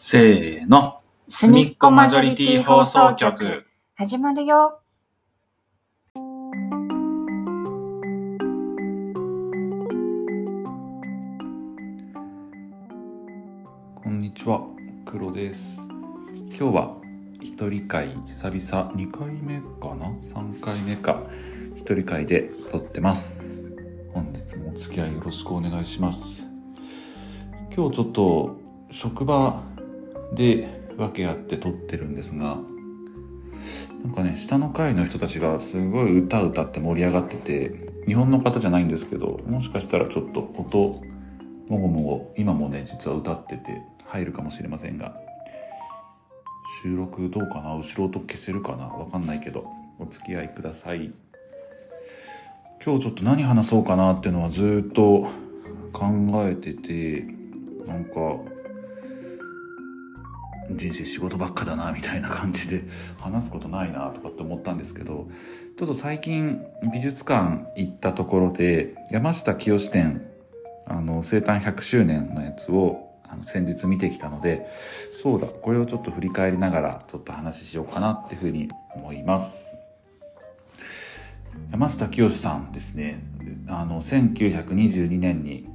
せーの。すみっこマジョリティ放送局。始まるよ。こんにちは、黒です。今日は一人会久々2回目かな ?3 回目か。一人会で撮ってます。本日もお付き合いよろしくお願いします。今日ちょっと職場で訳あって撮ってるんですが、なんかね、下の階の人たちがすごい歌歌って盛り上がってて、日本の方じゃないんですけど、もしかしたらちょっと音、もごもご、今もね、実は歌ってて入るかもしれませんが、収録どうかな？後ろ音消せるかな？わかんないけど、お付き合いください。今日ちょっと何話そうかなっていうのはずっと考えてて、なんか、人生仕事ばっかだなみたいな感じで話すことないなとかって思ったんですけどちょっと最近美術館行ったところで山下清展あの生誕100周年のやつをあの先日見てきたのでそうだこれをちょっと振り返りながらちょっと話ししようかなっていうふうに思います。山下清さんですね。あの1922年に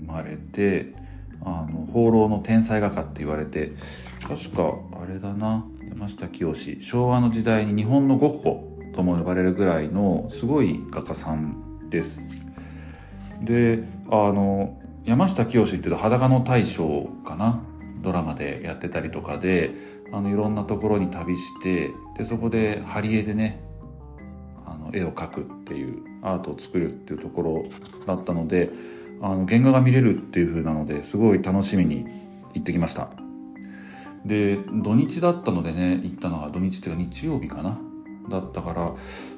生まれてあの放浪の天才画家って言われて確かあれだな。山下清。昭和の時代に日本のゴッホとも呼ばれるぐらいのすごい画家さんです。であの山下清っていうと裸の大将かな。ドラマでやってたりとかであのいろんなところに旅してでそこで貼り絵でねあの絵を描くっていうアートを作るっていうところだったのであの原画が見れるっていう風なのですごい楽しみに行ってきました。で土日だったのでね行ったのが土日っていうか日曜日かな？だったから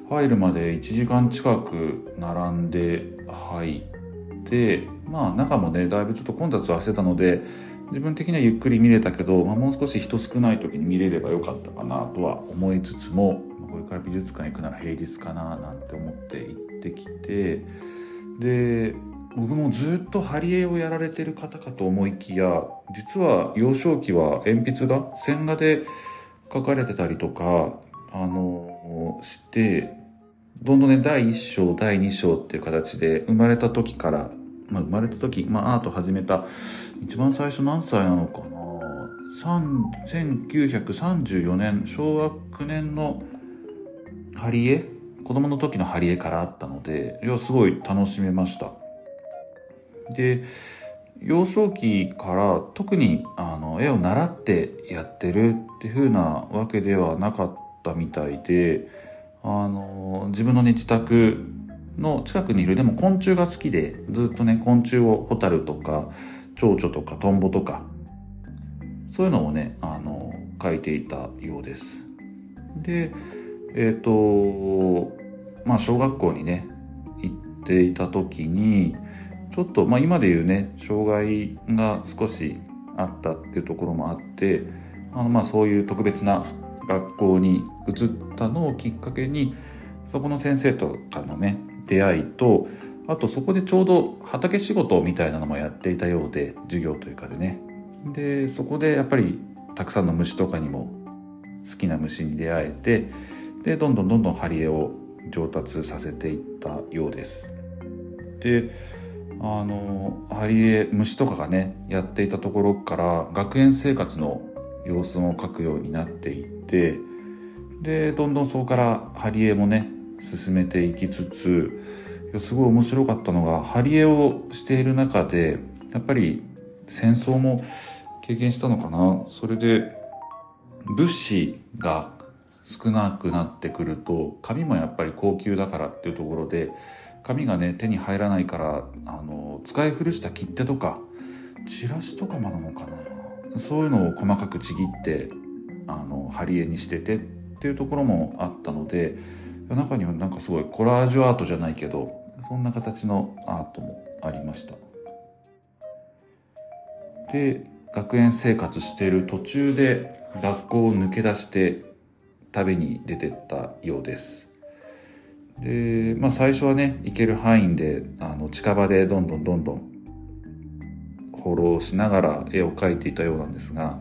入るまで1時間近く並んで入ってまあ中もねだいぶちょっと混雑はしてたので自分的にはゆっくり見れたけど、まあ、もう少し人少ない時に見れればよかったかなとは思いつつもこれから美術館行くなら平日かななんて思って行ってきてで僕もずっと貼り絵をやられてる方かと思いきや実は幼少期は鉛筆画線画で描かれてたりとかあのしてどんどんね第1章第2章っていう形で生まれた時から、まあ、生まれた時、まあ、アート始めた一番最初何歳なのかな？1934年昭和9年の貼り絵？子供の時の貼り絵からあったのでいやすごい楽しめました。で幼少期から特にあの絵を習ってやってるっていう風なわけではなかったみたいであの自分のね自宅の近くにいるでも昆虫が好きでずっとね昆虫をホタルとか蝶々とかトンボとかそういうのをねあの描いていたようです。でえっ、とまあ小学校にね行っていた時にちょっと、まあ、今で言うね障害が少しあったっていうところもあってあのまあそういう特別な学校に移ったのをきっかけにそこの先生とかのね出会いとあとそこでちょうど畑仕事みたいなのもやっていたようで授業というかでねでそこでやっぱりたくさんの虫とかにも好きな虫に出会えてでどんどんどんどん貼り絵を上達させていったようです。であの貼り絵虫とかがねやっていたところから学園生活の様子も描くようになっていってでどんどんそこから貼り絵もね進めていきつつすごい面白かったのが貼り絵をしている中でやっぱり戦争も経験したのかな？それで物資が少なくなってくると紙もやっぱり高級だからっていうところで紙がね手に入らないからあの使い古した切手とかチラシとかもなのかな。そういうのを細かくちぎってあの貼り絵にしててっていうところもあったので中にはなんかすごいコラージュアートじゃないけどそんな形のアートもありました。で学園生活している途中で学校を抜け出して旅に出てったようです。で、まあ、最初はね行ける範囲であの近場でどんどんどんどん放浪しながら絵を描いていたようなんですが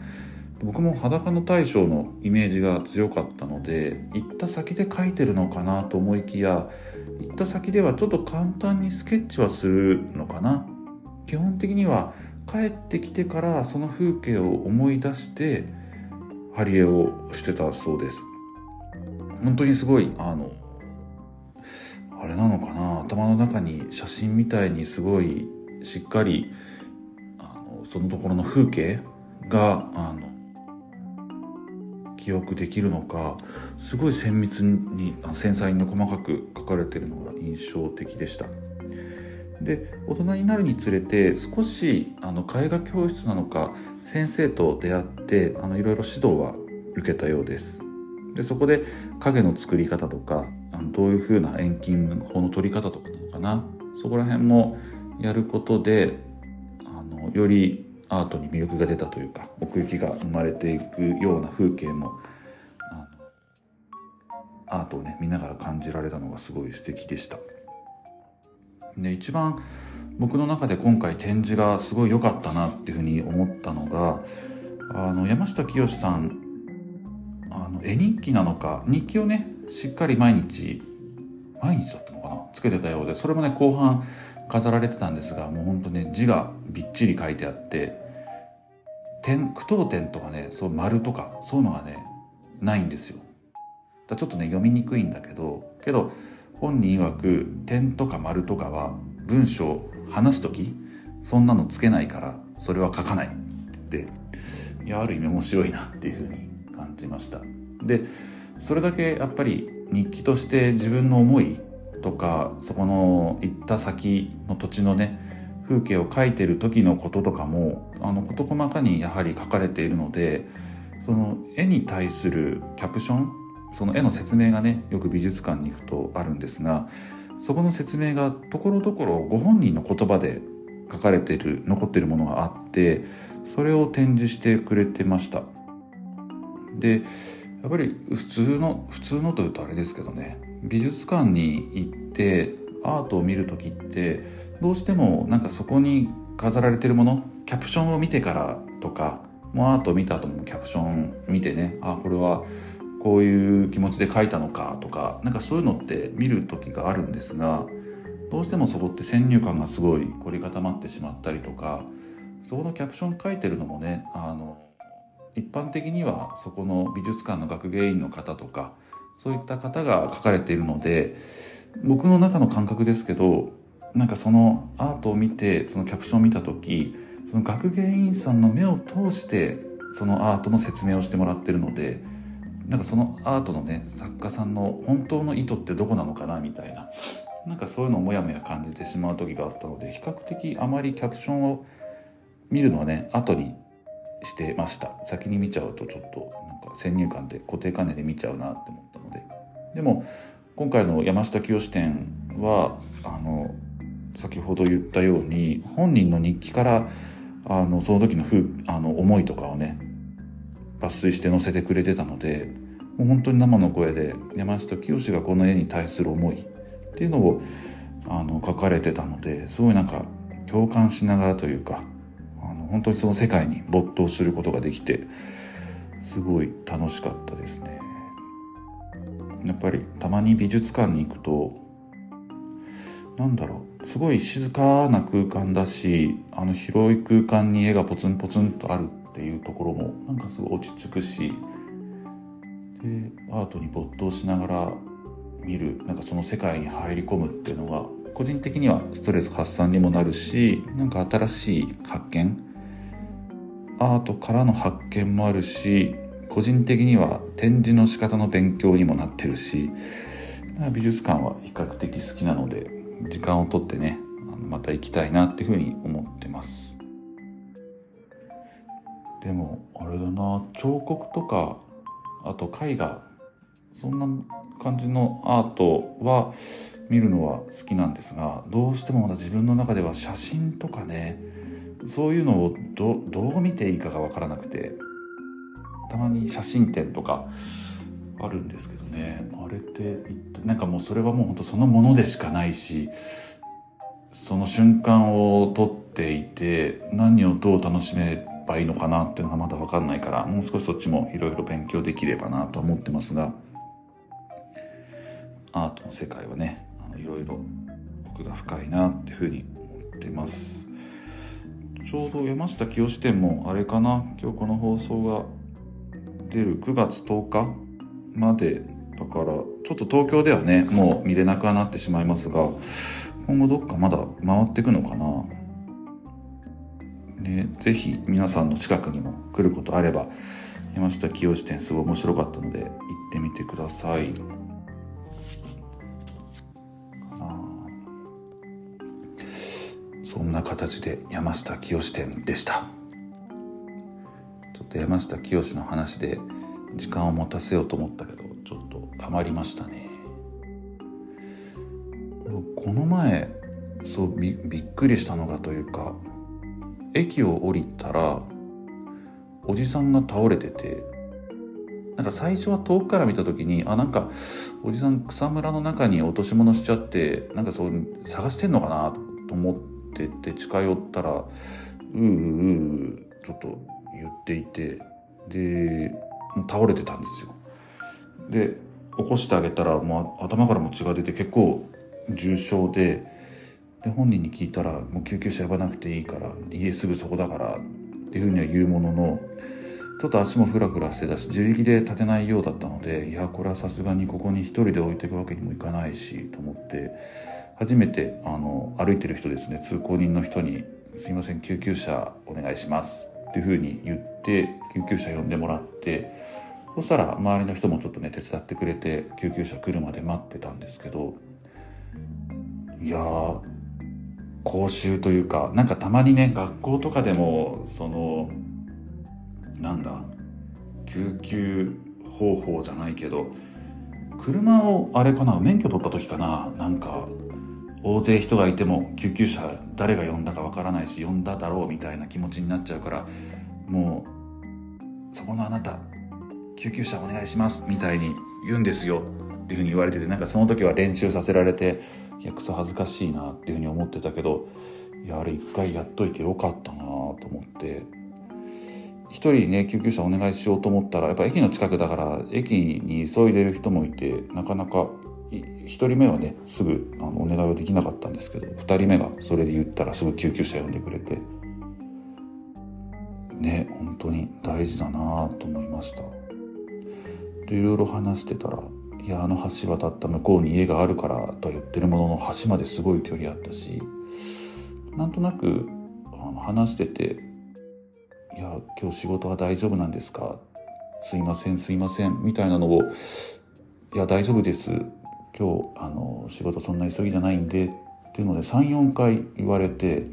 僕も裸の大将のイメージが強かったので行った先で描いてるのかなと思いきや行った先ではちょっと簡単にスケッチはするのかな。基本的には帰ってきてからその風景を思い出して貼り絵をしてたそうです。本当にすごいあのあれなのかな？頭の中に写真みたいにすごいしっかりあのそのところの風景があの記憶できるのかすごい精密に繊細に細かく描かれてるのが印象的でした。で大人になるにつれて少しあの絵画教室なのか先生と出会ってあのいろいろ指導は受けたようです。でそこで影の作り方とかあのどういうふうな遠近法の取り方とかなのかな。そこら辺もやることであのよりアートに魅力が出たというか奥行きが生まれていくような風景もアートをね見ながら感じられたのがすごい素敵でした。で一番僕の中で今回展示がすごい良かったなっていうふうに思ったのがあの山下清さんあの絵日記なのか日記をねしっかり毎日毎日だったのかな？つけてたようでそれもね後半飾られてたんですがもうほんとね字がびっちり書いてあって点句読点とかねそう丸とかそういうのがねないんですよ。だちょっとね読みにくいんだけどけど本人曰く点とか丸とかは文章話す時そんなのつけないからそれは書かないっていやある意味面白いなっていうふうに感じました。でそれだけやっぱり日記として自分の思いとかそこの行った先の土地のね風景を描いてる時のこととかもあの事細かにやはり書かれているのでその絵に対するキャプションその絵の説明がねよく美術館に行くとあるんですがそこの説明がところどころご本人の言葉で書かれている残っているものがあってそれを展示してくれてました。でやっぱり普通の普通のというとあれですけどね美術館に行ってアートを見る時ってどうしてもなんかそこに飾られてるものキャプションを見てからとかもうアートを見た後もキャプション見てねあこれはこういう気持ちで書いたのかとかなんかそういうのって見る時があるんですがどうしてもそこって先入観がすごい凝り固まってしまったりとかそこのキャプション書いてるのもねあの一般的にはそこの美術館の学芸員の方とかそういった方が書かれているので僕の中の感覚ですけどなんかそのアートを見てそのキャプションを見た時その学芸員さんの目を通してそのアートの説明をしてもらってるのでなんかそのアートのね作家さんの本当の意図ってどこなのかなみたいななんかそういうのをもやもや感じてしまう時があったので比較的あまりキャプションを見るのはね後にしてました。先に見ちゃうとちょっとなんか先入観で固定観念で見ちゃうなって思ったので。でも今回の山下清展はあの先ほど言ったように本人の日記からあのその時の風あの思いとかをね抜粋して載せてくれてたのでもう本当に生の声で山下清がこの絵に対する思いっていうのをあの書かれてたのですごいなんか共感しながらというか本当にその世界に没頭することができてすごい楽しかったですね。やっぱりたまに美術館に行くとなんだろうすごい静かな空間だしあの広い空間に絵がポツンポツンとあるっていうところもなんかすごい落ち着くしでアートに没頭しながら見るなんかその世界に入り込むっていうのが個人的にはストレス発散にもなるしなんか新しい発見アートからの発見もあるし個人的には展示の仕方の勉強にもなってるし美術館は比較的好きなので時間をとってねまた行きたいなっていうふうに思ってます。でもあれだな彫刻とかあと絵画そんな感じのアートは見るのは好きなんですがどうしてもまだ自分の中では写真とかねそういうのをどどう見ていいかが分からなくてたまに写真展とかあるんですけどね。あれってなんかもうそれはもうほんとそのものでしかないしその瞬間を撮っていて何をどう楽しめばいいのかなっていうのがまだ分かんないからもう少しそっちもいろいろ勉強できればなと思ってますがアートの世界はねいろいろ奥が深いなっていうふうに思ってます。ちょうど山下清志店もあれかな。今日この放送が出る9月10日までだからちょっと東京ではねもう見れなくはなってしまいますが今後どっかまだ回ってくのかな。ね、ぜひ皆さんの近くにも来ることあれば山下清志店すごい面白かったので行ってみてください。そんな形で山下清店でした。ちょっと山下清の話で時間を持たせようと思ったけどちょっと余りましたね。この前そうびびっくりしたのがというか駅を降りたらおじさんが倒れててなんか最初は遠くから見た時にあなんかおじさん草むらの中に落とし物しちゃってなんかそう探してんのかなと思っってて近寄ったらううううちょっと言っていてで倒れてたんですよ。で起こしてあげたらもう頭からも血が出て結構重傷でで本人に聞いたらもう救急車呼ばなくていいから家すぐそこだからっていうふうには言うもののちょっと足もフラフラしてたし自力で立てないようだったのでいやこれはさすがにここに一人で置いていくわけにもいかないしと思って初めてあの歩いてる人ですね。通行人の人に「すいません救急車お願いします」っていうふうに言って救急車呼んでもらってそしたら周りの人もちょっとね手伝ってくれて救急車来るまで待ってたんですけどいや講習というかなんかたまにね学校とかでもそのなんだ救急方法じゃないけど車をあれかな免許取った時かななんか大勢人がいても救急車誰が呼んだかわからないし呼んだだろうみたいな気持ちになっちゃうからもうそこのあなた救急車お願いしますみたいに言うんですよ。っていうふうに言われててなんかその時は練習させられていやクソ恥ずかしいなっていうふうに思ってたけどいやあれ一回やっといてよかったなと思って一人ね救急車お願いしようと思ったらやっぱ駅の近くだから駅に急いでる人もいてなかなか1人目はねすぐあのお願いはできなかったんですけど2人目がそれで言ったらすぐ救急車呼んでくれてね本当に大事だなと思いましたでいろいろ話してたらいやあの橋渡った向こうに家があるからとは言ってるものの橋まですごい距離あったしなんとなくあの話してて「いや今日仕事は大丈夫なんですか?」「すいませんすいません」みたいなのを「いや大丈夫です今日あの仕事そんな急ぎじゃないんで」っていうので34回言われて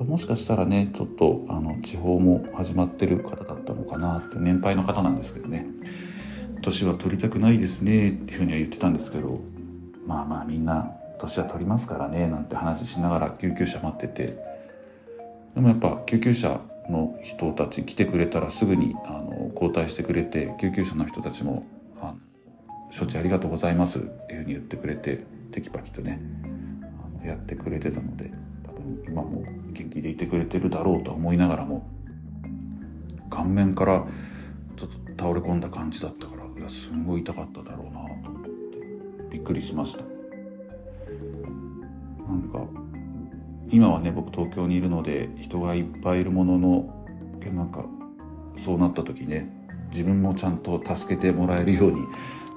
もしかしたらねちょっとあの地方も始まってる方だったのかなって年配の方なんですけどね。年は取りたくないですねっていうふうには言ってたんですけどまあまあみんな年は取りますからねなんて話しながら救急車待ってて。でもやっぱ救急車の人たち来てくれたらすぐにあの交代してくれて救急車の人たちも「処置ありがとうございます」っていうふうに言ってくれてテキパキとねあのやってくれてたので多分今も元気でいてくれてるだろうと思いながらも顔面からちょっと倒れ込んだ感じだったからいやすんごい痛かっただろうなと思ってびっくりしました。なんか今はね僕東京にいるので人がいっぱいいるもののなんかそうなった時ね自分もちゃんと助けてもらえるように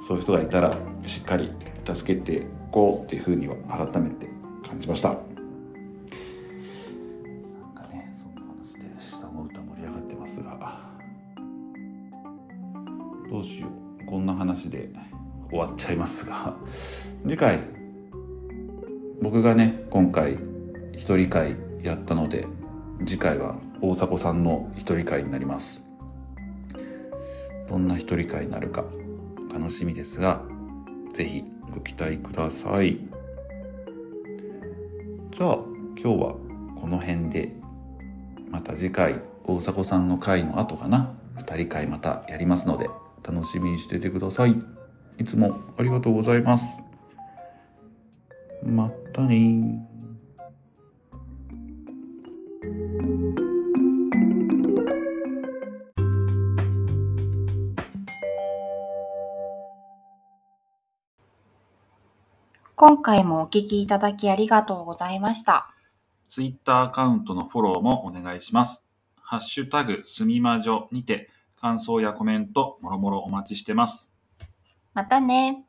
そういう人がいたらしっかり助けていこうっていうふうには改めて感じました。なんかねそんな話で下も歌盛り上がってますが。どうしよう。こんな話で終わっちゃいますが。次回僕がね今回一人会やったので次回は大迫さんの一人会になります。どんな一人会になるか。楽しみですがぜひご期待ください。じゃあ今日はこの辺でまた次回大迫さんの会の後かな。二人会またやりますので楽しみにしててください。いつもありがとうございます。またね今回もお聞きいただきありがとうございました。ツイッターアカウントのフォローもお願いします。ハッシュタグすみまじょにて感想やコメントもろもろお待ちしてます。またね。